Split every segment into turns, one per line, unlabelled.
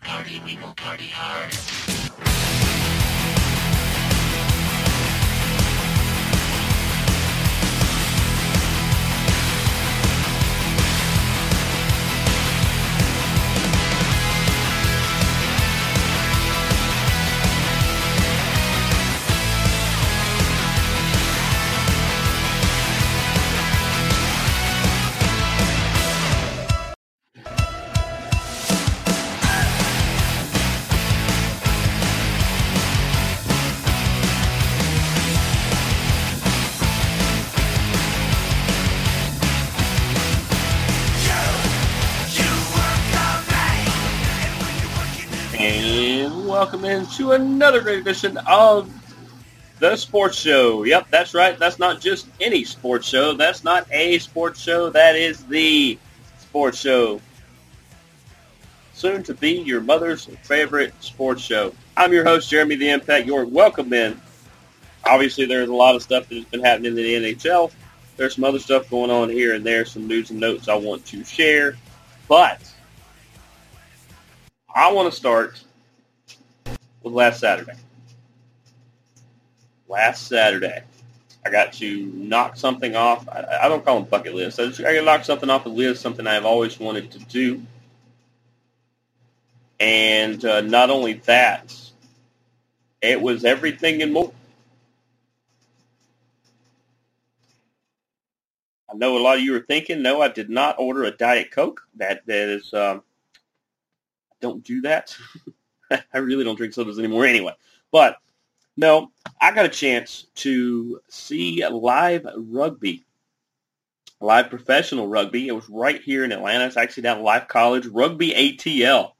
party, we will party hard.
Into another great edition of the sports show. Yep, that's right. That's not just any sports show. That's not a sports show. That is the sports show. Soon to be your mother's favorite sports show. I'm your host, Jeremy the Impact. You're welcome in. Obviously, there's a lot of stuff that has been happening in the NHL. There's some other stuff going on here and there, some news and notes I want to share. But I want to start with last Saturday. Last Saturday, I got to knock something off. I, I don't call them bucket lists. I, just, I knock something off the list, something I've always wanted to do. And uh, not only that, it was everything and more. I know a lot of you are thinking, no, I did not order a Diet Coke. That that is, um, don't do that. I really don't drink sodas anymore anyway. But no, I got a chance to see live rugby, live professional rugby. It was right here in Atlanta. It's actually down at Life College Rugby ATL.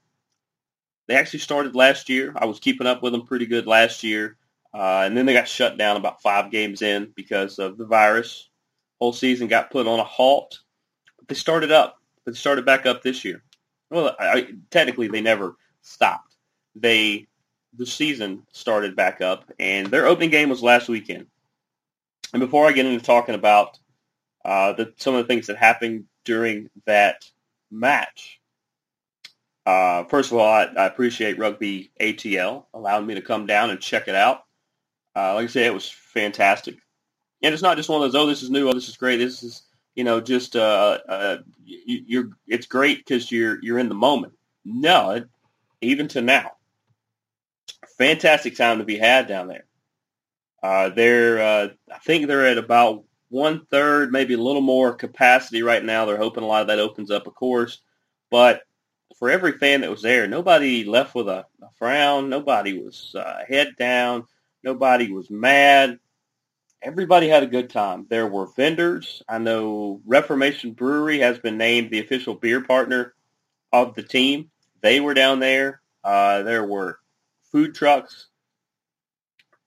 They actually started last year. I was keeping up with them pretty good last year. Uh, and then they got shut down about five games in because of the virus. Whole season got put on a halt. But they started up. They started back up this year. Well, I, technically they never stopped. They the season started back up, and their opening game was last weekend. And before I get into talking about uh, the, some of the things that happened during that match, uh, first of all, I, I, appreciate Rugby ATL allowing me to come down and check it out. Uh, like I said, it was fantastic, and it's not just one of those. Oh, this is new. Oh, this is great. This is you know just uh, uh you, are It's great because you're you're in the moment. No, it, even to now, fantastic time to be had down there. Uh, they're uh, I think they're at about one third, maybe a little more capacity right now. They're hoping a lot of that opens up, of course, but for every fan that was there, nobody left with a, a frown. Nobody was uh, head down. Nobody was mad. Everybody had a good time. There were vendors. I know Reformation Brewery has been named the official beer partner of the team. They were down there. Uh, there were food trucks.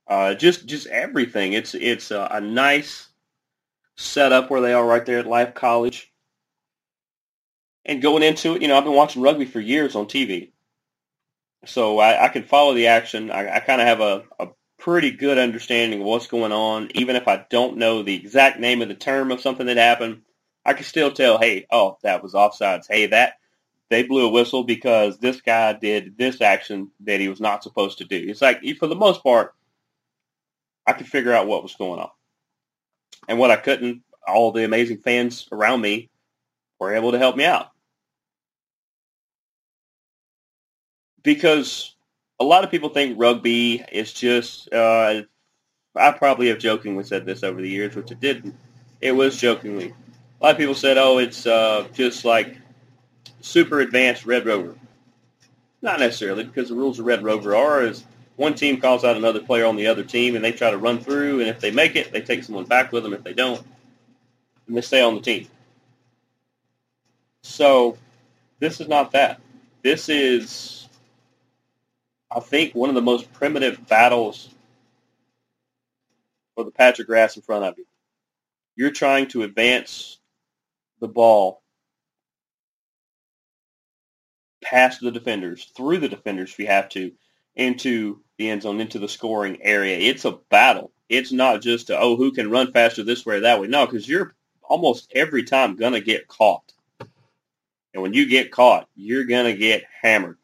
Uh, just just everything. It's it's a, a nice setup where they are right there at Life College. And going into it, you know, I've been watching rugby for years on TV. So I, I can follow the action. I, I kind of have a, a pretty good understanding of what's going on. Even if I don't know the exact name of the term of something that happened, I can still tell, hey, oh, that was offsides. Hey, that they blew a whistle because this guy did this action that he was not supposed to do. It's like, for the most part, I could figure out what was going on. And what I couldn't, all the amazing fans around me were able to help me out. Because a lot of people think rugby is just, uh, I probably have jokingly said this over the years, which it didn't. It was jokingly. A lot of people said, oh, it's uh, just like super advanced Red Rover. Not necessarily, because the rules of Red Rover are is one team calls out another player on the other team, and they try to run through, and if they make it, they take someone back with them. If they don't, they stay on the team. So this is not that. This is, I think, one of the most primitive battles for the patch of grass in front of you. You're trying to advance the ball past the defenders, through the defenders if you have to, into the end zone, into the scoring area. It's a battle. It's not just a, oh, who can run faster this way or that way. No, because you're almost every time going to get caught. And when you get caught, you're going to get hammered.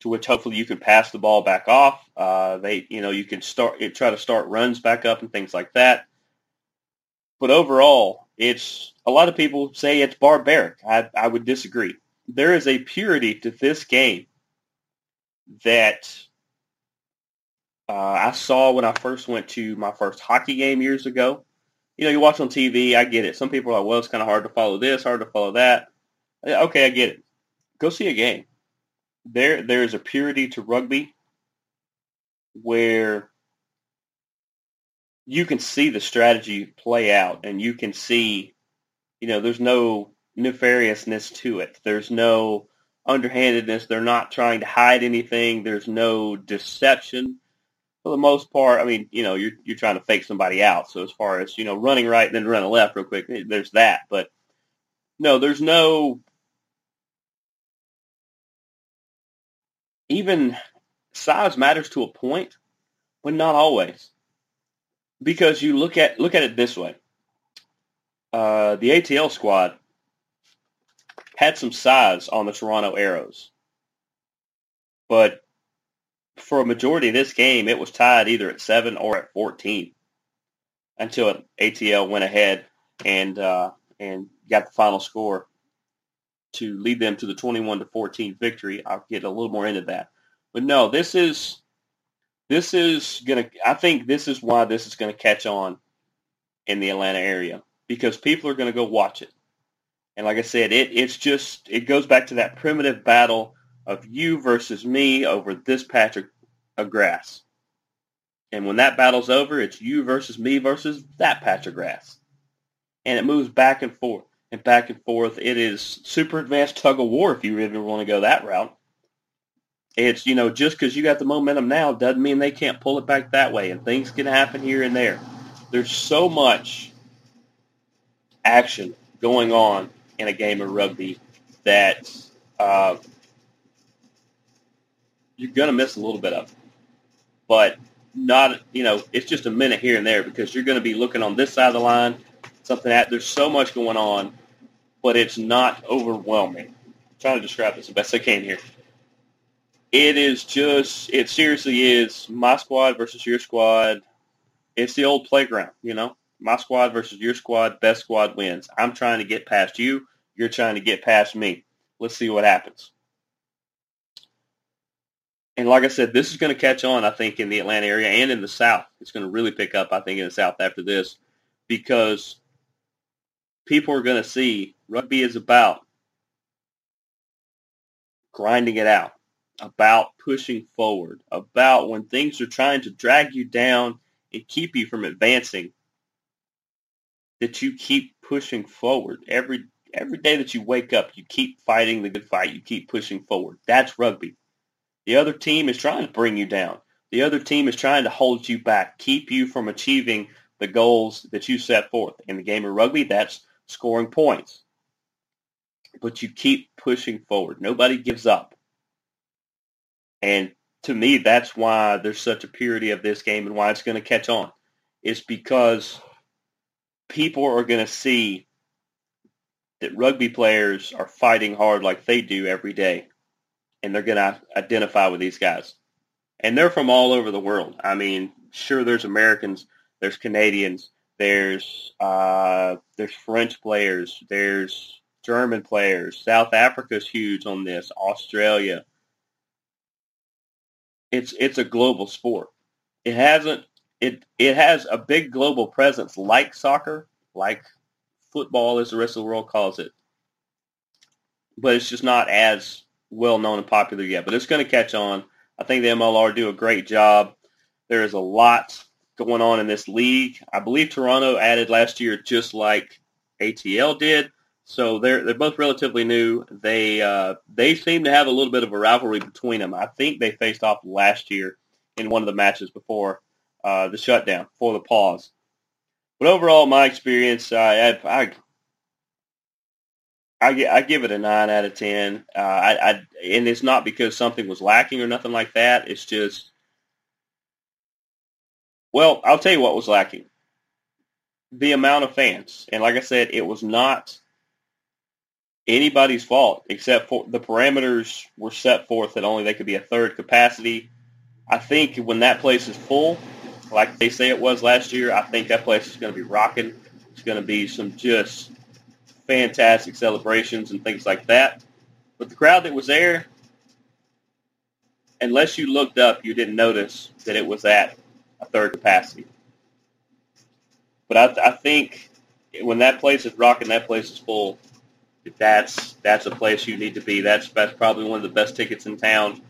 to which hopefully you can pass the ball back off. Uh, they, you know, you can start try to start runs back up and things like that. But overall, it's a lot of people say it's barbaric. I, I would disagree. There is a purity to this game that uh, I saw when I first went to my first hockey game years ago. You know, you watch on TV, I get it. Some people are like, well, it's kind of hard to follow this, hard to follow that. Okay, I get it. Go see a game. There, there is a purity to rugby where you can see the strategy play out and you can see, you know, there's no nefariousness to it. There's no underhandedness. They're not trying to hide anything. There's no deception. For the most part, I mean, you know, you're you're trying to fake somebody out. So as far as, you know, running right and then running left real quick, there's that. But no, there's no even size matters to a point, but not always because you look at look at it this way. Uh, the ATL squad had some size on the Toronto Arrows, but for a majority of this game, it was tied either at seven or at fourteen until ATL went ahead and uh, and got the final score to lead them to the twenty-one to fourteen victory. I'll get a little more into that, but no, this is this is gonna. I think this is why this is gonna catch on in the Atlanta area because people are gonna go watch it. And like I said, it it's just it goes back to that primitive battle of you versus me over this patch of, of grass. And when that battle's over, it's you versus me versus that patch of grass. And it moves back and forth and back and forth. It is super advanced tug of war if you really want to go that route. It's, you know, just because you got the momentum now doesn't mean they can't pull it back that way. And things can happen here and there. There's so much action going on in a game of rugby that uh, you're going to miss a little bit of. But not, you know, it's just a minute here and there because you're going to be looking on this side of the line, something that there's so much going on, but it's not overwhelming. I'm trying to describe this the best I can here it is just it seriously is my squad versus your squad. It's the old playground, you know. My squad versus your squad, best squad wins. I'm trying to get past you, you're trying to get past me. Let's see what happens. And like I said, this is going to catch on, I think, in the Atlanta area and in the South. It's going to really pick up, I think, in the South after this because people are going to see rugby is about grinding it out about pushing forward, about when things are trying to drag you down and keep you from advancing, that you keep pushing forward. Every every day that you wake up, you keep fighting the good fight. You keep pushing forward. That's rugby. The other team is trying to bring you down. The other team is trying to hold you back, keep you from achieving the goals that you set forth. In the game of rugby, that's scoring points. But you keep pushing forward. Nobody gives up. And to me, that's why there's such a purity of this game and why it's going to catch on. It's because people are going to see that rugby players are fighting hard like they do every day. And they're going to identify with these guys. And they're from all over the world. I mean, sure, there's Americans, there's Canadians, there's uh, there's French players, there's German players. South Africa's huge on this. Australia, it's it's a global sport. It hasn't it it has a big global presence like soccer, like football as the rest of the world calls it. But it's just not as well known and popular yet. But it's going to catch on. I think the MLR do a great job. There is a lot going on in this league. I believe Toronto added last year just like ATL did. So they're they're both relatively new. They uh, they seem to have a little bit of a rivalry between them. I think they faced off last year in one of the matches before uh, the shutdown, for the pause. But overall, my experience, I I, I, I give it a nine out of ten. Uh, I, I and it's not because something was lacking or nothing like that. It's just, well, I'll tell you what was lacking: the amount of fans. And like I said, it was not anybody's fault except for the parameters were set forth that only they could be a third capacity. I think when that place is full, like they say it was last year, I think that place is going to be rocking. It's going to be some just fantastic celebrations and things like that. But the crowd that was there, unless you looked up, you didn't notice that it was at a third capacity. But I, I think when that place is rocking, that place is full. That's that's a place you need to be. That's that's probably one of the best tickets in town.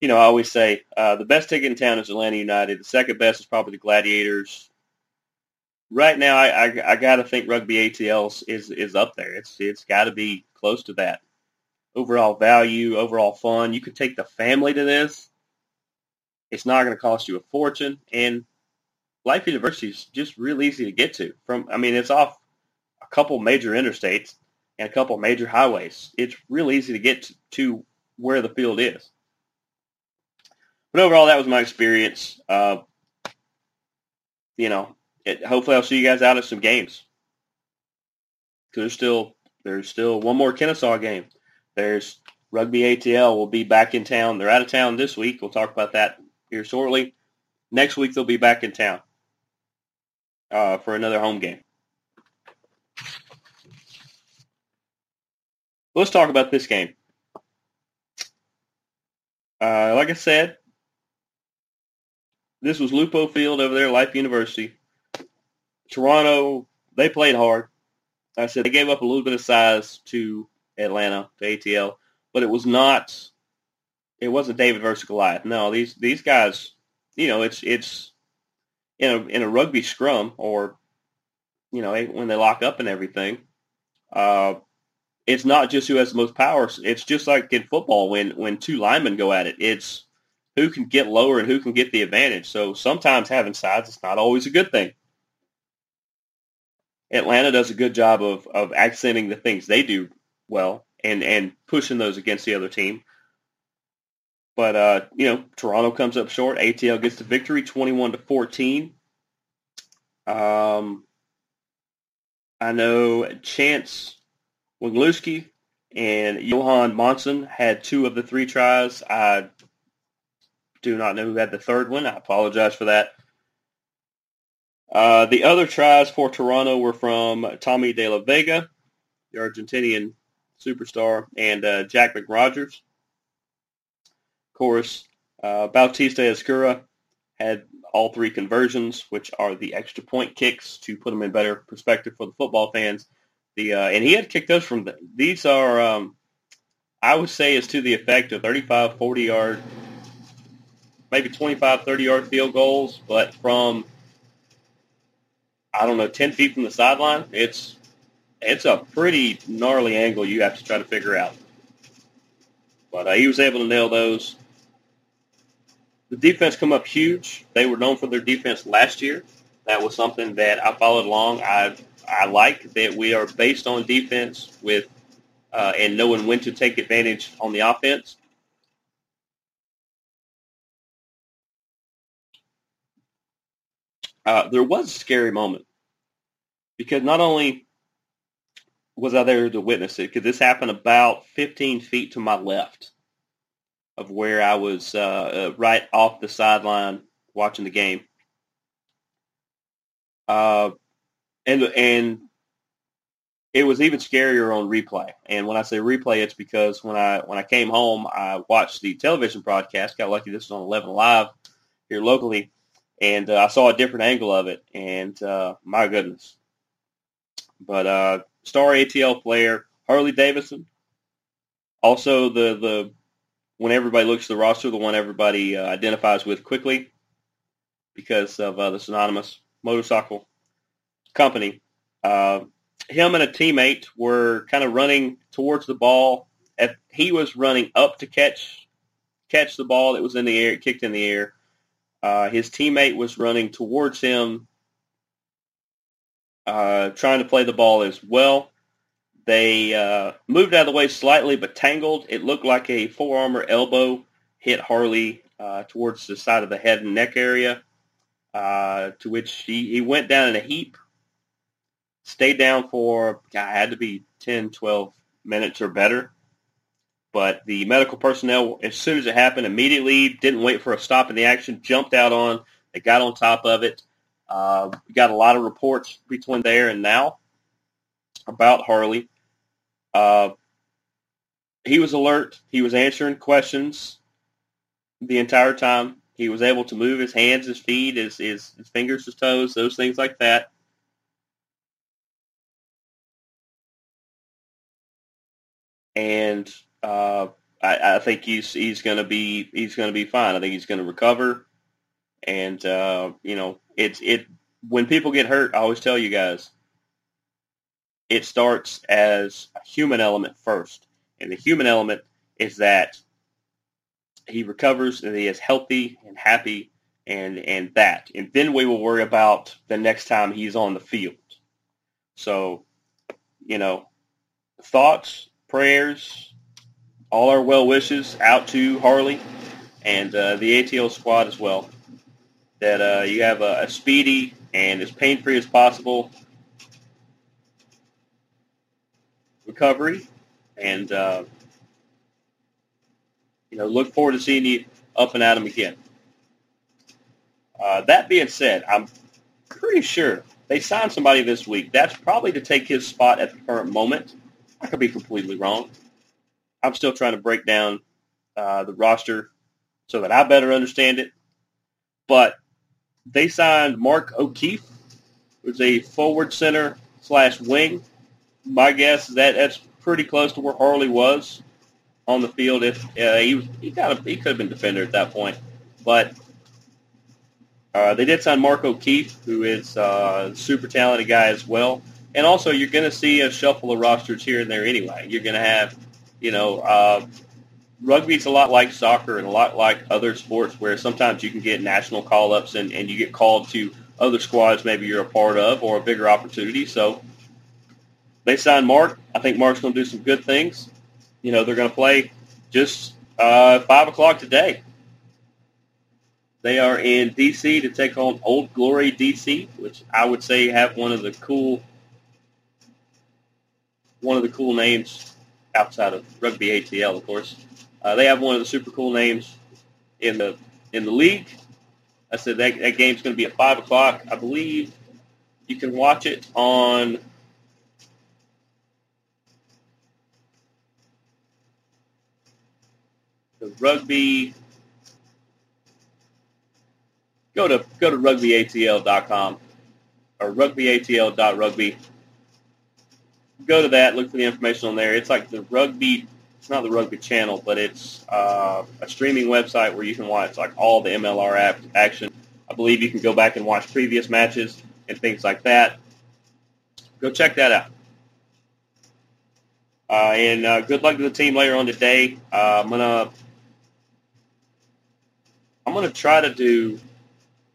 You know, I always say uh, the best ticket in town is Atlanta United. The second best is probably the Gladiators. Right now, I I, I got to think Rugby ATL is is up there. It's it's got to be close to that. Overall value, overall fun. You could take the family to this. It's not going to cost you a fortune, and Life University is just real easy to get to. From I mean, it's off a couple major interstates and a couple major highways. It's real easy to get to, to where the field is. But overall, that was my experience. Uh, you know, it, hopefully I'll see you guys out at some games. Cause there's still there's still one more Kennesaw game. There's Rugby ATL will be back in town. They're out of town this week. We'll talk about that here shortly. Next week they'll be back in town uh, for another home game. Let's talk about this game. Uh, like I said, this was Lupo Field over there, Life University. Toronto, they played hard. I said they gave up a little bit of size to Atlanta, to ATL, but it was not. It wasn't David versus Goliath. No, these these guys, you know, it's it's in a in a rugby scrum or you know when they lock up and everything. Uh, it's not just who has the most power. It's just like in football when when two linemen go at it. It's who can get lower and who can get the advantage. So sometimes having sides is not always a good thing. Atlanta does a good job of of accenting the things they do well and and pushing those against the other team. But uh, you know, Toronto comes up short. ATL gets the victory, twenty-one to fourteen. Um, I know Chance Wenglewski and Johan Monson had two of the three tries. I do not know who had the third one. I apologize for that. Uh, the other tries for Toronto were from Tommy De La Vega, the Argentinian superstar, and uh, Jack McRogers. Of course, uh, Bautista Ezcurra had all three conversions, which are the extra point kicks to put them in better perspective for the football fans. The uh, and he had kicked those from the, these are um, I would say is to the effect of 35, 40 yard, maybe 25, 30 yard field goals, but from I don't know 10 feet from the sideline, it's it's a pretty gnarly angle you have to try to figure out. But uh, he was able to nail those. The defense come up huge. They were known for their defense last year. That was something that I followed along. I I like that we are based on defense with uh, and knowing when to take advantage on the offense. Uh, there was a scary moment because not only was I there to witness it, because this happened about 15 feet to my left of where I was uh, uh, right off the sideline watching the game. Uh, and and it was even scarier on replay. And when I say replay, it's because when I when I came home, I watched the television broadcast. Got lucky this was on 11 Alive here locally, and uh, I saw a different angle of it. And uh, my goodness! But uh, star ATL player Harley Davidson, also the the when everybody looks at the roster, the one everybody uh, identifies with quickly because of uh, the synonymous motorcycle company. Uh, him and a teammate were kind of running towards the ball. If he was running up to catch catch the ball that was in the air, kicked in the air. Uh, his teammate was running towards him, uh, trying to play the ball as well. They uh, moved out of the way slightly, but tangled. It looked like a forearm or elbow hit Harley uh, towards the side of the head and neck area, uh, to which he, he went down in a heap, stayed down for, God, had to be 10, 12 minutes or better. But the medical personnel, as soon as it happened, immediately didn't wait for a stop in the action, jumped out on, they got on top of it. Uh, we got a lot of reports between there and now about Harley. Uh, he was alert. He was answering questions the entire time. He was able to move his hands, his feet, his, his, his fingers, his toes, those things like that. And uh, I, I think he's he's going to be he's going to be fine. I think he's going to recover. And uh, you know, it's it when people get hurt. I always tell you guys, it starts as a human element first, and the human element is that he recovers and he is healthy and happy and and that, and then we will worry about the next time he's on the field. So, you know, thoughts, prayers, all our well wishes out to Harley and uh, the ATL squad as well. That uh, you have a, a speedy and as pain free as possible recovery, and uh, you know look forward to seeing you up and at at 'em again. Uh, that being said, I'm pretty sure they signed somebody this week. That's probably to take his spot at the current moment. I could be completely wrong. I'm still trying to break down uh, the roster so that I better understand it. But they signed Mark O'Keefe, who's a forward center slash wing. My guess is that that's pretty close to where Harley was on the field. If uh, he was, he kind of he could have been defender at that point, but uh, they did sign Mark O'Keefe, who is uh, a super talented guy as well. And also, you're going to see a shuffle of rosters here and there anyway. You're going to have, you know, uh, rugby's a lot like soccer and a lot like other sports where sometimes you can get national call-ups and, and you get called to other squads maybe you're a part of or a bigger opportunity. So they signed Mark. I think Mark's going to do some good things. You know, they're going to play just uh, 5 o'clock today. They are in D.C. to take on Old Glory D.C., which I would say have one of the cool one of the cool names outside of Rugby ATL, of course. Uh, they have one of the super cool names in the in the league. I said that, that game's going to be at five o'clock. I believe you can watch it on the rugby. Go to go to rugbyatl.com or rugbyatl.rugby. Go to that, look for the information on there. It's like the rugby. It's not the rugby channel, but it's uh, a streaming website where you can watch like all the MLR app action. I believe you can go back and watch previous matches and things like that. Go check that out. Uh, and uh, good luck to the team later on today. Uh, I'm gonna I'm gonna try to do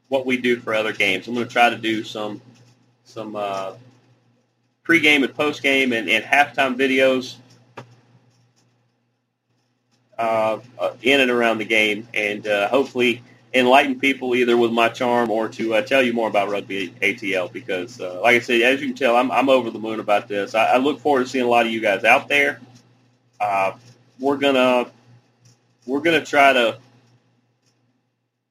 what we do for other games. I'm gonna try to do some some uh, pregame and postgame and, and halftime videos uh, uh, in and around the game, and uh, hopefully enlighten people either with my charm or to uh, tell you more about rugby ATL. Because, uh, like I said, as you can tell, I'm, I'm over the moon about this. I, I look forward to seeing a lot of you guys out there. Uh, we're gonna we're gonna try to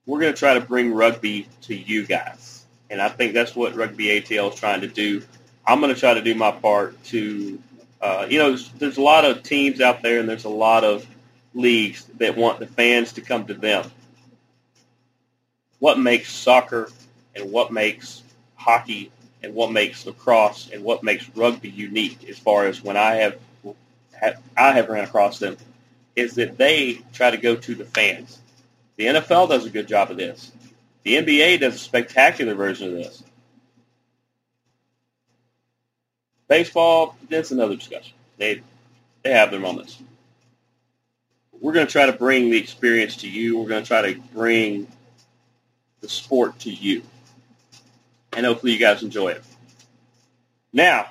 we're gonna try to bring rugby to you guys, and I think that's what Rugby ATL is trying to do. I'm going to try to do my part to, uh, you know, there's, there's a lot of teams out there and there's a lot of leagues that want the fans to come to them. What makes soccer and what makes hockey and what makes lacrosse and what makes rugby unique as far as when I have, have I have ran across them is that they try to go to the fans. The NFL does a good job of this. The NBA does a spectacular version of this. Baseball, that's another discussion. They they have their moments. We're going to try to bring the experience to you. We're going to try to bring the sport to you. And hopefully you guys enjoy it. Now,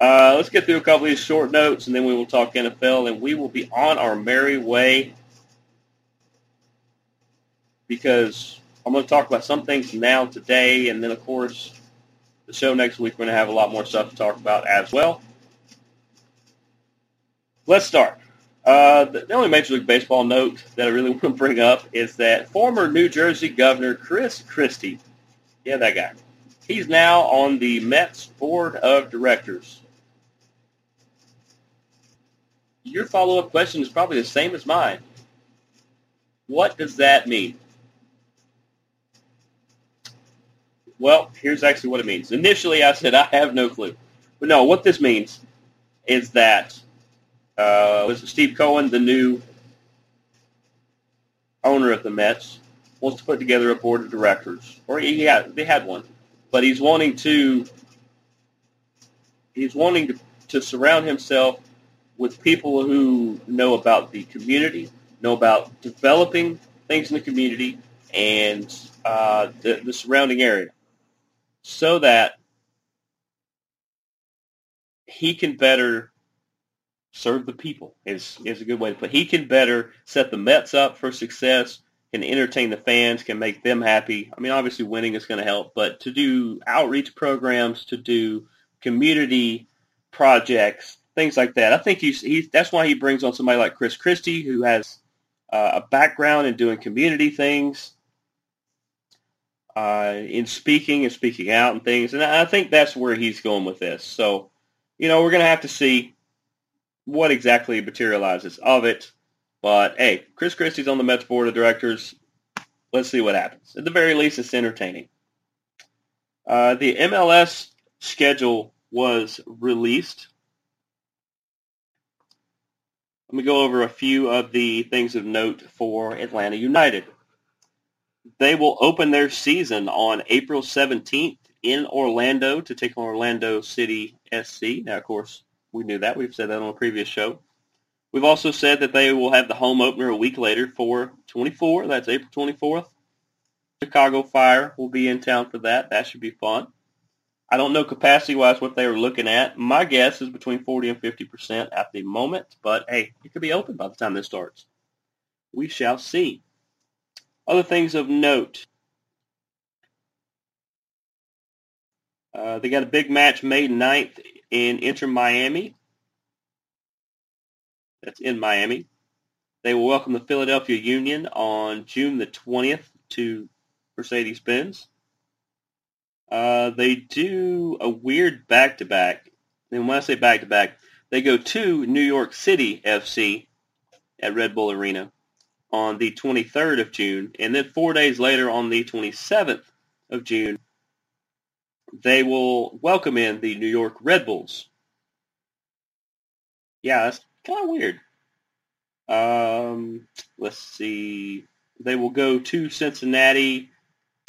uh, let's get through a couple of these short notes, and then we will talk NFL, and we will be on our merry way because I'm going to talk about some things now today, and then, of course, the show next week, we're going to have a lot more stuff to talk about as well. Let's start. Uh, the, only Major League Baseball note that I really want to bring up is that former New Jersey Governor Chris Christie, yeah, that guy, he's now on the Mets Board of Directors. Your follow-up question is probably the same as mine. What does that mean? Well, here's actually what it means. Initially, I said I have no clue. But no, what this means is that uh, was Steve Cohen, the new owner of the Mets, wants to put together a board of directors, or he had they had one, but he's wanting to he's wanting to, to surround himself with people who know about the community, know about developing things in the community and uh, the, the surrounding area, so that he can better serve the people is is a good way to put it. He can better set the Mets up for success, can entertain the fans, can make them happy. I mean, obviously winning is going to help, but to do outreach programs, to do community projects, things like that. I think he's, he's that's why he brings on somebody like Chris Christie, who has uh, a background in doing community things, uh, in speaking and speaking out and things. And I think that's where he's going with this. So, you know, we're going to have to see what exactly materializes of it. But hey, Chris Christie's on the Mets board of directors. Let's see what happens. At the very least, it's entertaining. Uh, the MLS schedule was released. Let me go over a few of the things of note for Atlanta United. They will open their season on April 17th in Orlando to take on Orlando City SC. Now, of course, we knew that. We've said that on a previous show. We've also said that they will have the home opener a week later for 24. That's April 24th. Chicago Fire will be in town for that. That should be fun. I don't know capacity-wise what they were looking at. My guess is between 40 and 50% at the moment, but hey, it could be open by the time this starts. We shall see. Other things of note. Uh, they got a big match May 9th in Inter Miami. That's in Miami. They will welcome the Philadelphia Union on June the 20th to Mercedes-Benz. Uh, they do a weird back-to-back. And when I say back-to-back, they go to New York City FC at Red Bull Arena on the 23rd of June. And then four days later on the 27th of June, they will welcome in the New York Red Bulls. Yeah, that's kind of weird. Um, let's see. They will go to Cincinnati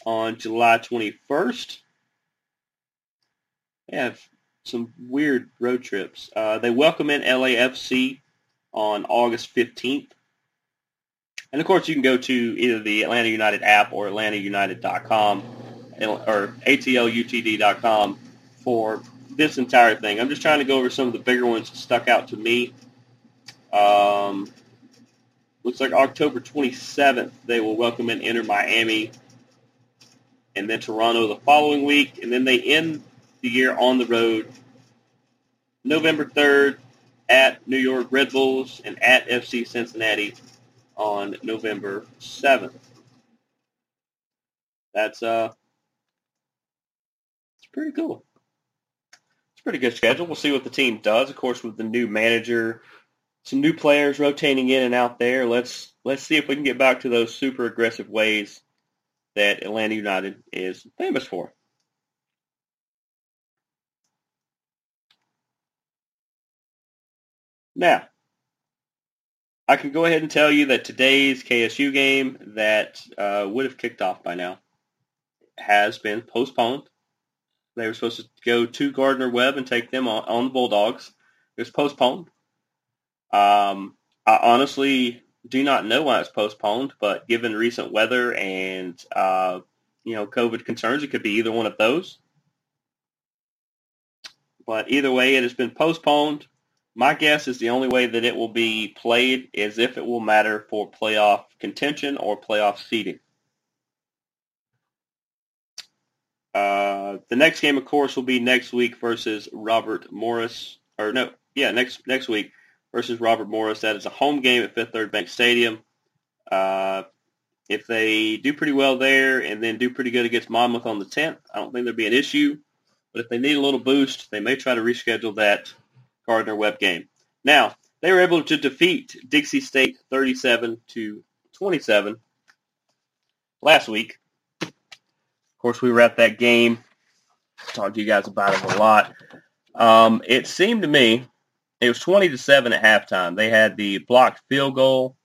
on July 21st. They have some weird road trips. Uh, they welcome in LAFC on August 15th. And of course, you can go to either the Atlanta United app or atlantaunited.com or atlutd.com for this entire thing. I'm just trying to go over some of the bigger ones that stuck out to me. Um, looks like October 27th they will welcome in Inter Miami and then Toronto the following week, and then they end the year on the road November 3rd at New York Red Bulls and at FC Cincinnati on November 7th. That's uh pretty cool. It's a pretty good schedule. We'll see what the team does. Of course, with the new manager, some new players rotating in and out there. Let's let's see if we can get back to those super aggressive ways that Atlanta United is famous for. Now, I can go ahead and tell you that today's KSU game that uh, would have kicked off by now has been postponed they were supposed to go to Gardner Webb and take them on, on the Bulldogs. It was postponed. Um, I honestly do not know why it's postponed, but given recent weather and uh, you know COVID concerns, it could be either one of those. But either way, it has been postponed. My guess is the only way that it will be played is if it will matter for playoff contention or playoff seeding. Uh, the next game, of course, will be next week versus Robert Morris. Or no, yeah, next next week versus Robert Morris. That is a home game at Fifth Third Bank Stadium. Uh, if they do pretty well there and then do pretty good against Monmouth on the 10th, I don't think there'd be an issue. But if they need a little boost, they may try to reschedule that Gardner Webb game. Now, they were able to defeat Dixie State 37 to 27 last week. Of course, we at that game. Talked to you guys about it a lot. Um, it seemed to me it was 20 to 7 at halftime. They had the blocked field goal.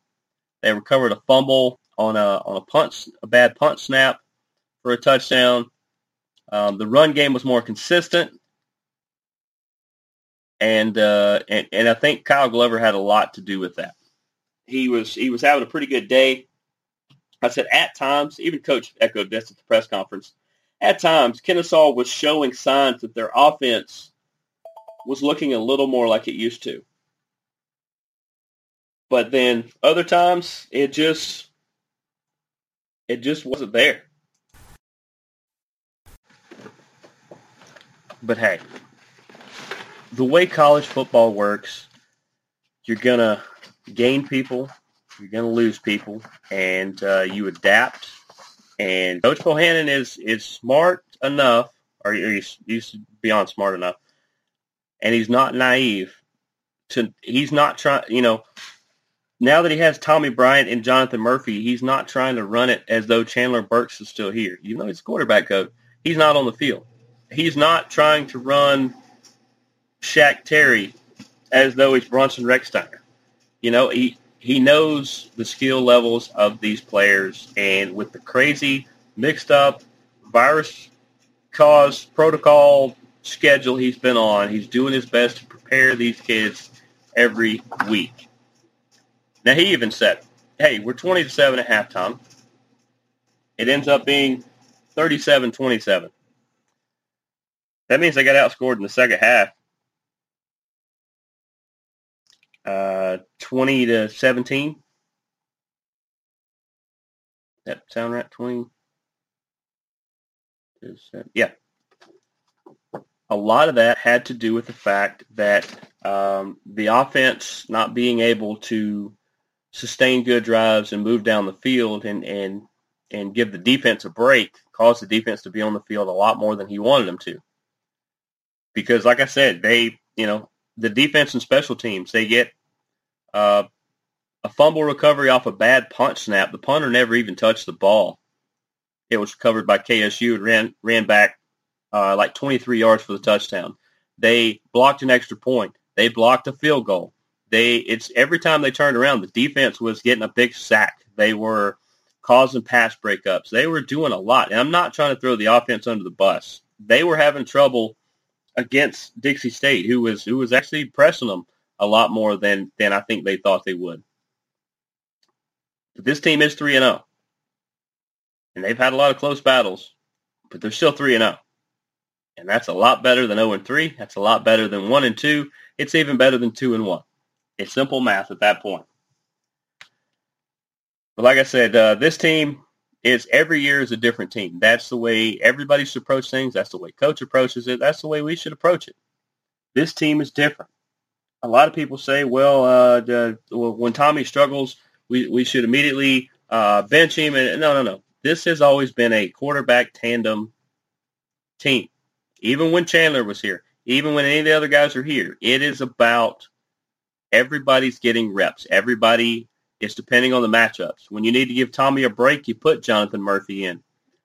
They recovered a fumble on a on a punch, a bad punch snap for a touchdown. Um, the run game was more consistent, and, uh, and and I think Kyle Glover had a lot to do with that. He was he was having a pretty good day. I said at times, even Coach echoed this at the press conference. At times, Kennesaw was showing signs that their offense was looking a little more like it used to. But then other times it just it just wasn't there. But hey, the way college football works, you're gonna gain people, you're gonna lose people, and uh, you adapt. And Coach Bohannon is is smart enough, or he's, he's beyond smart enough, and he's not naive. To he's not trying, you know. Now that he has Tommy Bryant and Jonathan Murphy, he's not trying to run it as though Chandler Burks is still here. You know, he's a quarterback coach. He's not on the field. He's not trying to run Shaq Terry as though he's Bronson Rechsteiner. You know, he he knows the skill levels of these players, and with the crazy, mixed up, virus caused protocol schedule he's been on. He's doing his best to prepare these kids every week. Now he even said, "Hey, we're 20 to 7 at halftime. It ends up being 37-27. That means they got outscored in the second half. Uh, 20 to 17. That sound right? 20 yeah, a lot of that had to do with the fact that um, the offense not being able to sustain good drives and move down the field and, and and give the defense a break caused the defense to be on the field a lot more than he wanted them to. Because, like I said, they you know the defense and special teams they get uh, a fumble recovery off a bad punt snap. The punter never even touched the ball. It was recovered by KSU and ran ran back uh, like 23 yards for the touchdown. They blocked an extra point. They blocked a field goal. They it's every time they turned around, the defense was getting a big sack. They were causing pass breakups. They were doing a lot. And I'm not trying to throw the offense under the bus. They were having trouble against Dixie State, who was who was actually pressing them a lot more than than I think they thought they would. But this team is three and zero, oh. and they've had a lot of close battles, but they're still three and zero. Oh and that's a lot better than 0 and 3. That's a lot better than 1 and 2. It's even better than 2 and 1. It's simple math at that point. But like I said, uh, this team is every year is a different team. That's the way everybody should approach things. That's the way coach approaches it. That's the way we should approach it. This team is different. A lot of people say, well, uh, the, when Tommy struggles, we, we should immediately uh, bench him. And no, no, no. This has always been a quarterback tandem team even when Chandler was here, even when any of the other guys are here, it is about everybody's getting reps. Everybody is depending on the matchups. When you need to give Tommy a break, you put Jonathan Murphy in.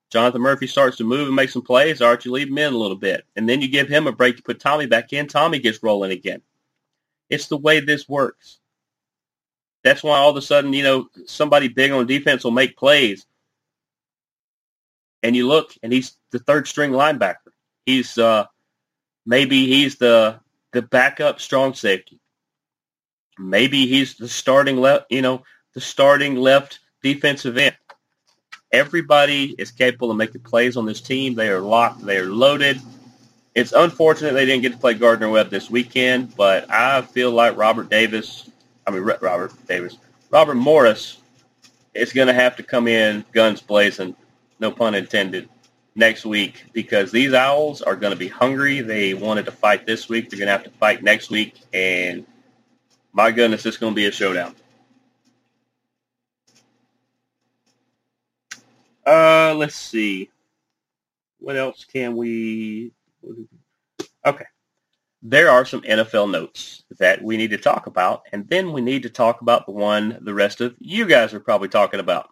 Jonathan Murphy starts to move and make some plays, you leave him in a little bit. And then you give him a break, you put Tommy back in, Tommy gets rolling again. It's the way this works. That's why all of a sudden, you know, somebody big on defense will make plays. And you look, and he's the third string linebacker. He's uh, maybe he's the the backup strong safety. Maybe he's the starting left, you know, the starting left defensive end. Everybody is capable of making plays on this team. They are locked. They are loaded. It's unfortunate they didn't get to play Gardner Webb this weekend, but I feel like Robert Davis, I mean Robert Davis, Robert Morris is going to have to come in guns blazing, no pun intended, next week because these Owls are going to be hungry. They wanted to fight this week. They're going to have to fight next week. And My goodness, it's going to be a showdown. Uh, let's see. What else can we? Okay, there are some NFL notes that we need to talk about, and then we need to talk about the one the rest of you guys are probably talking about.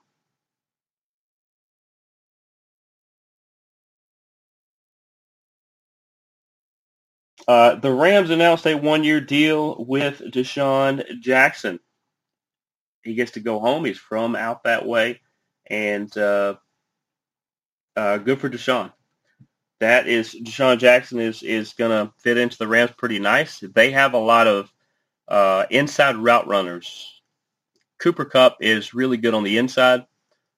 Uh, the Rams announced a one-year deal with DeSean Jackson. He gets to go home. He's from out that way, and uh, uh, good for DeSean. That is DeSean Jackson is is going to fit into the Rams pretty nice. They have a lot of uh, inside route runners. Cooper Kupp is really good on the inside.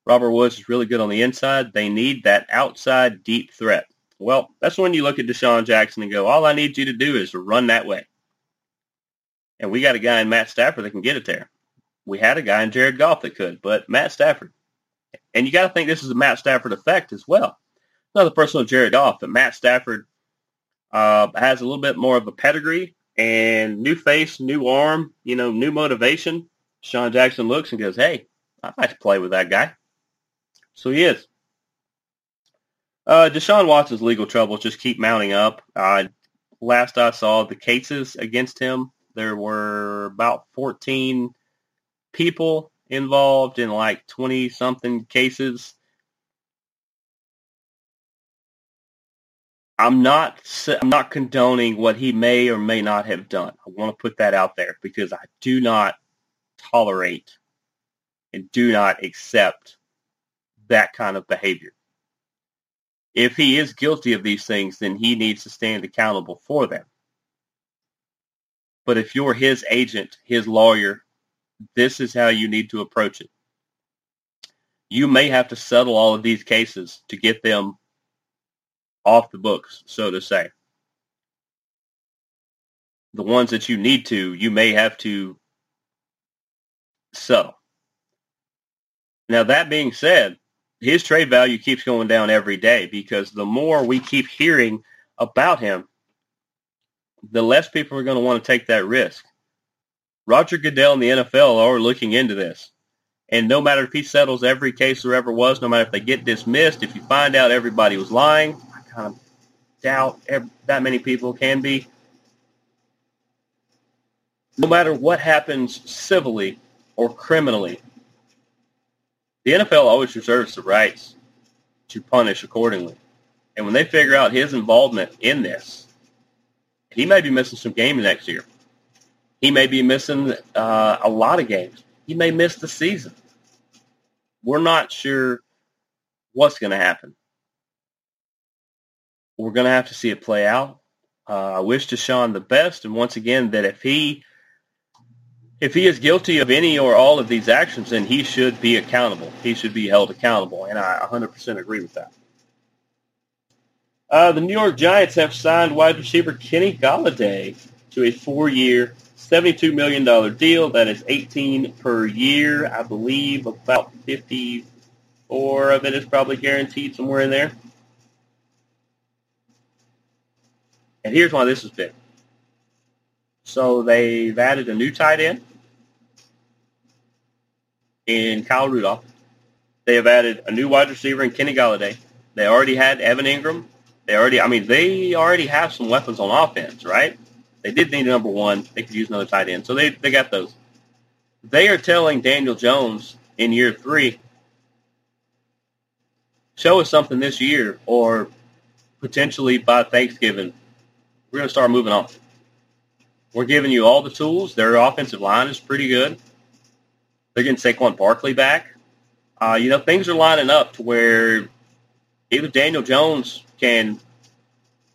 Robert Woods is really good on the inside. They need that outside deep threat. Well, that's when you look at DeSean Jackson and go, all I need you to do is run that way. And we got a guy in Matt Stafford that can get it there. We had a guy in Jared Goff that could, but Matt Stafford. And you got to think this is a Matt Stafford effect as well. Not the personal Jared Goff, but Matt Stafford uh, has a little bit more of a pedigree and new face, new arm, you know, new motivation. Sean Jackson looks and goes, hey, I'd like to play with that guy. So he is. Uh, Deshaun Watson's legal troubles just keep mounting up. Uh, last I saw the cases against him, there were about 14 people involved in like 20 something cases. I'm not I'm not condoning what he may or may not have done. I want to put that out there because I do not tolerate and do not accept that kind of behavior if he is guilty of these things, then he needs to stand accountable for them. But if you're his agent, his lawyer, this is how you need to approach it. You may have to settle all of these cases to get them off the books, so to say. The ones that you need to, you may have to settle. Now, that being said, his trade value keeps going down every day because the more we keep hearing about him, the less people are going to want to take that risk. Roger Goodell and the NFL are looking into this. And no matter if he settles every case there ever was, no matter if they get dismissed, if you find out everybody was lying, Doubt that many people can be. No matter what happens civilly or criminally, the NFL always reserves the rights to punish accordingly. And when they figure out his involvement in this, he may be missing some games next year. He may be missing uh, a lot of games. He may miss the season. We're not sure what's going to happen. We're going to have to see it play out. Uh, I wish Deshaun the best, and once again, that if he if he is guilty of any or all of these actions, then he should be accountable. He should be held accountable, and I 100% agree with that. Uh, the New York Giants have signed wide receiver Kenny Golladay to a four-year, $72 million deal. That is 18 per year. I believe about 54 of it is probably guaranteed somewhere in there. And here's why this is big. So they've added a new tight end in Kyle Rudolph. They have added a new wide receiver in Kenny Golladay. They already had Evan Engram. They already, I mean, they already have some weapons on offense, right? They did need a number one. They could use another tight end. So they, they got those. They are telling Daniel Jones in year three, show us something this year or potentially by Thanksgiving, we're going to start moving on. We're giving you all the tools. Their offensive line is pretty good. They're getting Saquon Barkley back. Uh, you know, things are lining up to where either Daniel Jones can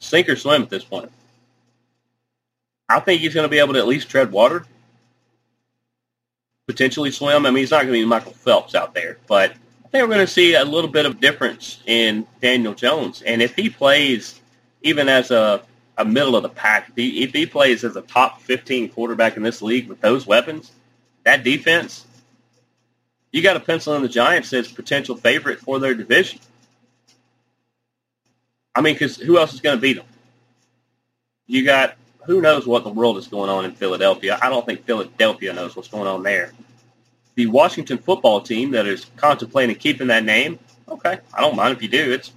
sink or swim at this point. I think he's going to be able to at least tread water, potentially swim. I mean, he's not going to be Michael Phelps out there, but I think we're going to see a little bit of difference in Daniel Jones. And if he plays even as a a middle of the pack. If he, if he plays as a top 15 quarterback in this league with those weapons, that defense, you got to pencil in the Giants as potential favorite for their division. I mean, because who else is going to beat them? You got who knows what the world is going on in Philadelphia? I don't think Philadelphia knows what's going on there. The Washington football team that is contemplating keeping that name, okay, I don't mind if you do. It's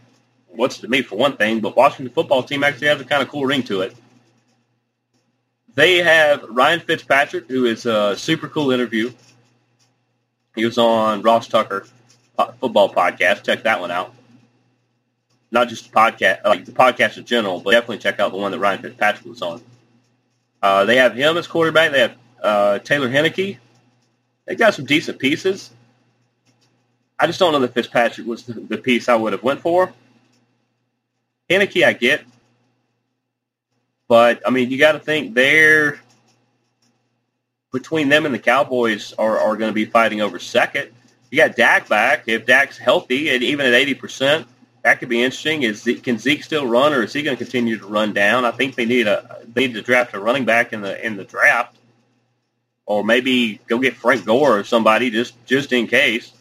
what's to me for one thing, but Washington football team actually has a kind of cool ring to it. They have Ryan Fitzpatrick, who is a super cool interview. He was on Ross Tucker football podcast. Check that one out. Not just the podcast, like the podcast in general, but definitely check out the one that Ryan Fitzpatrick was on. Uh, they have him as quarterback. They have uh, Taylor Heinicke. They got some decent pieces. I just don't know that Fitzpatrick was the, the piece I would have went for. Heinicke, I get. But, I mean, you got to think they're, between them and the Cowboys are, are going to be fighting over second. You got Dak back. If Dak's healthy, and even at 80%, that could be interesting. Is can Zeke still run, or is he going to continue to run down? I think they need a they need to draft a running back in the in the draft, or maybe go get Frank Gore or somebody just just in case.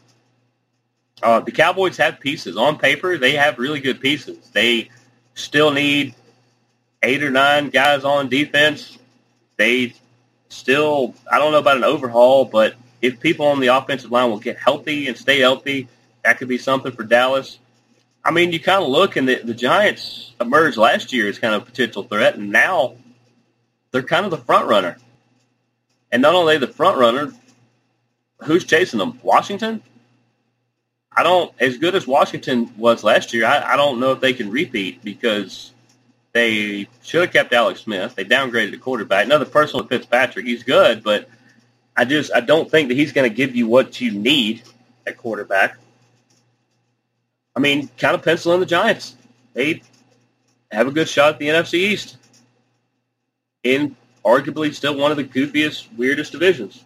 Uh, the Cowboys have pieces on paper. They have really good pieces. They still need eight or nine guys on defense. They still, I don't know about an overhaul, but if people on the offensive line will get healthy and stay healthy, that could be something for Dallas. I mean, you kind of look, and the, the Giants emerged last year as kind of a potential threat, and now they're kind of the front runner. And not only the front runner, who's chasing them? Washington? I don't, as good as Washington was last year, I, I don't know if they can repeat because they should have kept Alex Smith. They downgraded the quarterback. Another personal Fitzpatrick. He's good, but I just I don't think that he's going to give you what you need at quarterback. I mean, kind of pencil in the Giants. They have a good shot at the NFC East in arguably still one of the goofiest, weirdest divisions.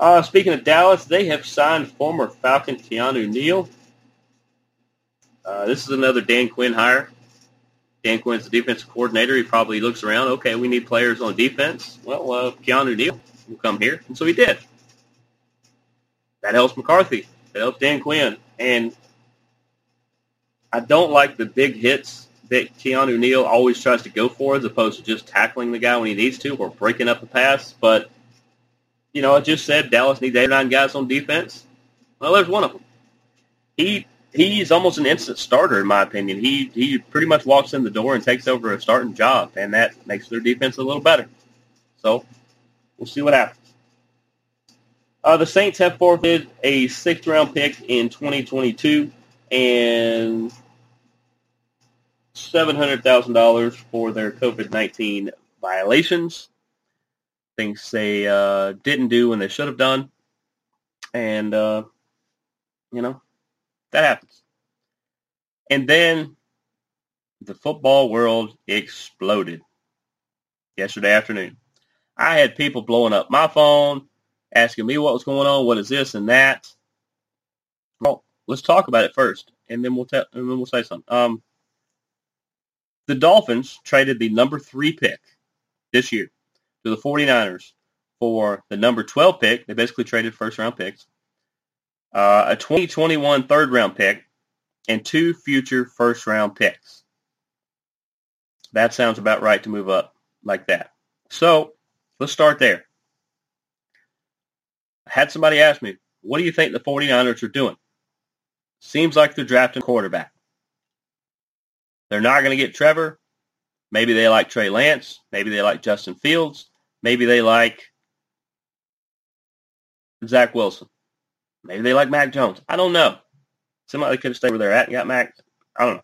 Uh, speaking of Dallas, they have signed former Falcon Keanu Neal. Uh, this is another Dan Quinn hire. Dan Quinn's the defensive coordinator. He probably looks around, okay, we need players on defense. Well, uh, Keanu Neal will come here. And so he did. That helps McCarthy. That helps Dan Quinn. And I don't like the big hits that Keanu Neal always tries to go for as opposed to just tackling the guy when he needs to or breaking up the pass. But you know, I just said Dallas needs eight or nine guys on defense. Well, there's one of them. He he's almost an instant starter in my opinion. He he pretty much walks in the door and takes over a starting job, and that makes their defense a little better. So we'll see what happens. Uh, the Saints have forfeited a sixth round pick in 2022 and seven hundred thousand dollars for their COVID 19 violations things they uh, didn't do when they should have done. And, uh, you know, that happens. And then the football world exploded yesterday afternoon. I had people blowing up my phone, asking me what was going on, what is this and that. Well, let's talk about it first, and then we'll tell, and then we'll say something. Um, the Dolphins traded the number three pick this year to the 49ers for the number 12 pick. They basically traded first round picks, uh, a 2021 third round pick, and two future first round picks. That sounds about right to move up like that. So let's start there. I had somebody ask me, what do you think the 49ers are doing? Seems like they're drafting a quarterback. They're not going to get Trevor. Maybe they like Trey Lance. Maybe they like Justin Fields. Maybe they like Zach Wilson. Maybe they like Mac Jones. I don't know. Somebody could have stayed where they're at and got Mac. I don't know.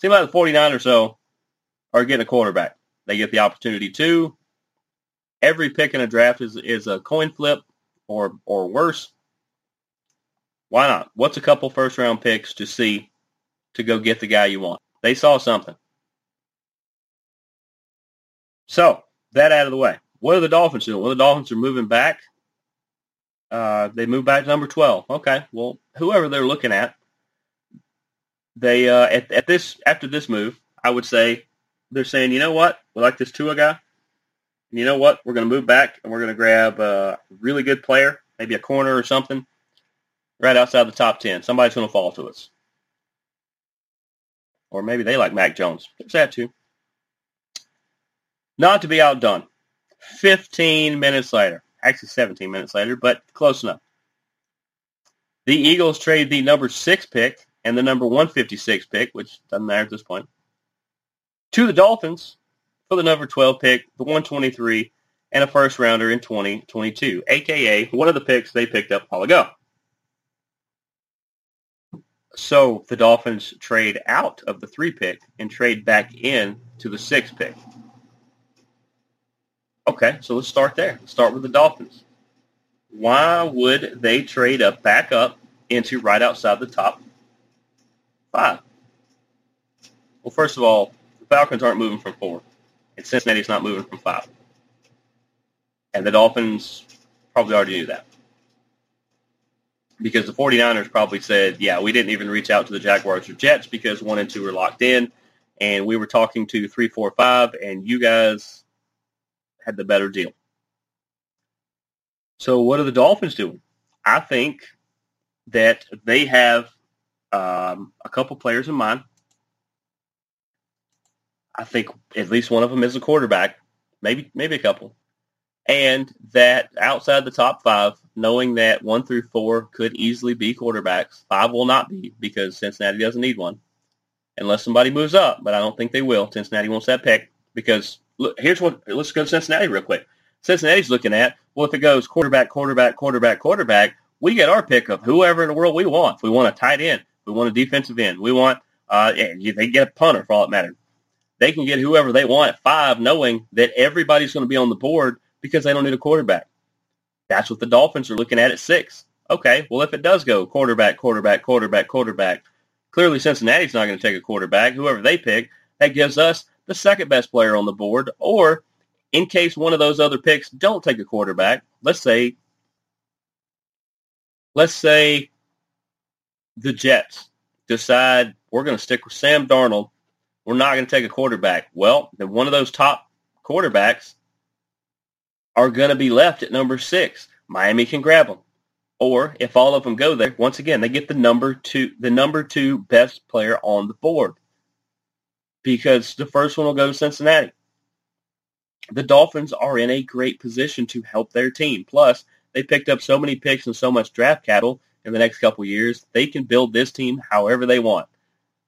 Seems like the 49ers, though, are getting a quarterback. They get the opportunity to. Every pick in a draft is, is a coin flip or, or worse. Why not? What's a couple first-round picks to see to go get the guy you want? They saw something. So, that out of the way. What are the Dolphins doing? Well, the Dolphins are moving back. Uh, they move back to number 12. Okay. Well, whoever they're looking at, they uh, at, at this after this move, I would say they're saying, you know what, we like this Tua guy. And you know what, we're going to move back and we're going to grab a really good player, maybe a corner or something, right outside the top 10. Somebody's going to fall to us. Or maybe they like Mac Jones. There's that too. Not to be outdone. 15 minutes later, actually 17 minutes later, but close enough. The Eagles trade the number six pick and the number 156 pick, which doesn't matter at this point, to the Dolphins for the number 12 pick, the 123, and a first rounder in 2022, aka one of the picks they picked up a while ago. So the Dolphins trade out of the three pick and trade back in to the six pick. Okay, so let's start there. Let's start with the Dolphins. Why would they trade up back up into right outside the top five? Well, first of all, the Falcons aren't moving from four, and Cincinnati's not moving from five. And the Dolphins probably already knew that. Because the 49ers probably said, yeah, we didn't even reach out to the Jaguars or Jets because one and two were locked in. And we were talking to three, four, five, and you guys had the better deal. So what are the Dolphins doing? I think that they have um, a couple players in mind. I think at least one of them is a quarterback, maybe maybe a couple, and that outside the top five, knowing that one through four could easily be quarterbacks, five will not be because Cincinnati doesn't need one unless somebody moves up, but I don't think they will. Cincinnati wants that pick because look, here's what let's go to Cincinnati real quick. Cincinnati's looking at well, if it goes quarterback, quarterback, quarterback, quarterback, we get our pick of whoever in the world we want. If we want a tight end, we want a defensive end, we want uh, they get a punter for all it matters. They can get whoever they want at five, knowing that everybody's going to be on the board because they don't need a quarterback. That's what the Dolphins are looking at at six. Okay, well, if it does go quarterback, quarterback, quarterback, quarterback, clearly Cincinnati's not going to take a quarterback. Whoever they pick, that gives us the second best player on the board, or in case one of those other picks don't take a quarterback, let's say, let's say the Jets decide we're going to stick with Sam Darnold. We're not going to take a quarterback. Well, then one of those top quarterbacks are going to be left at number six. Miami can grab them. Or if all of them go there, once again, they get the number two, the number two best player on the board because the first one will go to Cincinnati. The Dolphins are in a great position to help their team. Plus, they picked up so many picks and so much draft capital in the next couple years. They can build this team however they want.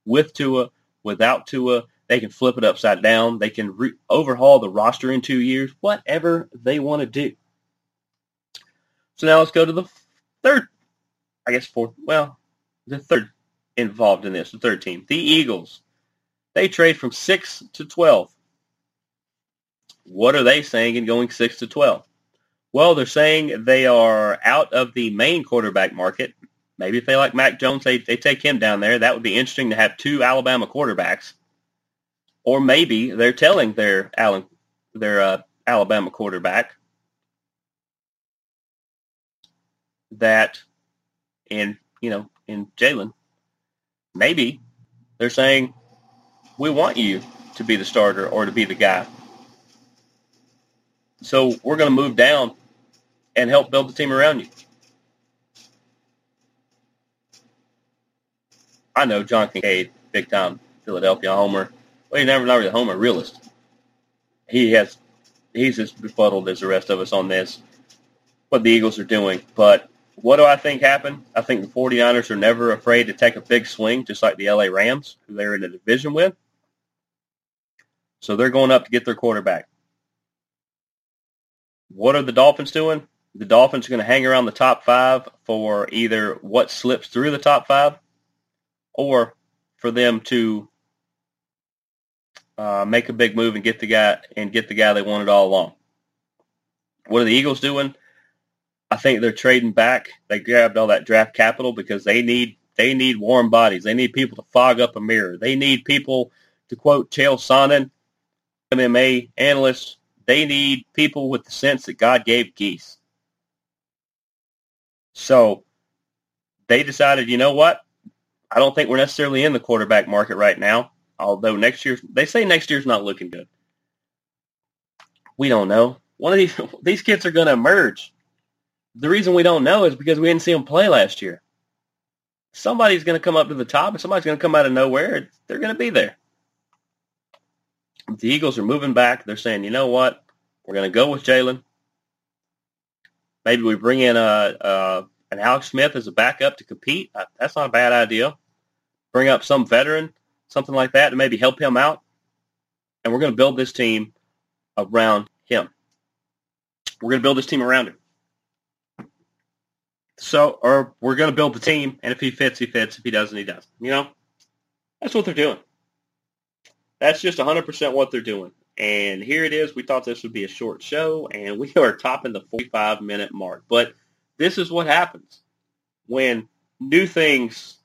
With Tua, without Tua, they can flip it upside down. They can re- overhaul the roster in two years, whatever they want to do. So now let's go to the third, I guess fourth, well, the third involved in this, the third team, the Eagles. They trade from 6 to 12. What are they saying in going 6 to 12? Well, they're saying they are out of the main quarterback market. Maybe if they like Mac Jones, they, they take him down there. That would be interesting to have two Alabama quarterbacks. Or maybe they're telling their Allen, their uh, Alabama quarterback that in you know in Jalen, maybe they're saying we want you to be the starter or to be the guy. So we're going to move down and help build the team around you. I know John Kincaid, big time Philadelphia homer. Well, he's never not really a homer, realist. He has, he's as befuddled as the rest of us on this, what the Eagles are doing. But what do I think happened? I think the 49ers are never afraid to take a big swing, just like the LA Rams, who they're in a division with. So they're going up to get their quarterback. What are the Dolphins doing? The Dolphins are going to hang around the top five for either what slips through the top five or for them to uh, make a big move and get the guy and get the guy they wanted all along. What are the Eagles doing? I think they're trading back. They grabbed all that draft capital because they need they need warm bodies. They need people to fog up a mirror. They need people to quote Chael Sonnen MMA analysts, they need people with the sense that God gave geese. So they decided, you know what? I don't think we're necessarily in the quarterback market right now. Although next year, they say next year's not looking good. We don't know. One of these these kids are going to emerge. The reason we don't know is because we didn't see them play last year. Somebody's going to come up to the top, and somebody's going to come out of nowhere. They're going to be there. The Eagles are moving back. They're saying, you know what? We're going to go with Jalen. Maybe we bring in a, a an Alex Smith as a backup to compete. Uh, that's not a bad idea. Bring up some veteran, something like that, to maybe help him out. And we're going to build this team around him. We're going to build this team around him. So, or we're going to build the team, and if he fits, he fits. If he doesn't, he doesn't. You know, that's what they're doing. That's just 100% what they're doing. And here it is. We thought this would be a short show, and we are topping the 45-minute mark. But this is what happens when new things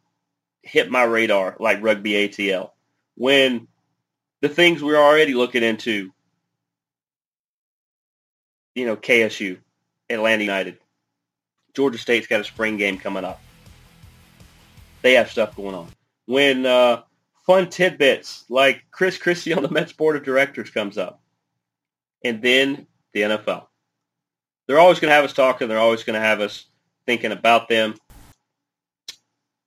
hit my radar, like Rugby ATL. When the things we're already looking into, you know, KSU, Atlanta United, Georgia State's got a spring game coming up. They have stuff going on. When uh, fun tidbits like Chris Christie on the Mets board of directors comes up, and then the NFL. They're always going to have us talking. They're always going to have us thinking about them.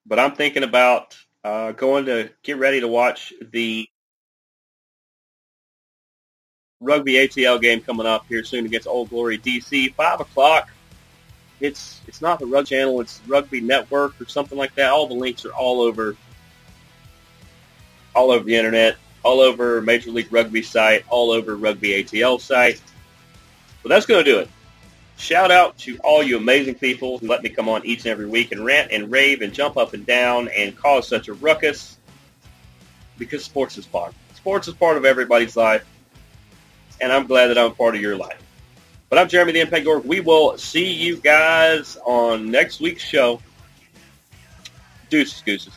But I'm thinking about uh, going to get ready to watch the rugby ATL game coming up here soon against Old Glory DC. Five o'clock. It's it's not the Rug Channel. It's Rugby Network or something like that. All the links are all over all over the internet, all over Major League Rugby site, all over Rugby ATL site. But that's going to do it. Shout out to all you amazing people who let me come on each and every week and rant and rave and jump up and down and cause such a ruckus because sports is fun. Sports is part of everybody's life, and I'm glad that I'm part of your life. But I'm Jeremy the Impact York. We will see you guys on next week's show. Deuces, gooses.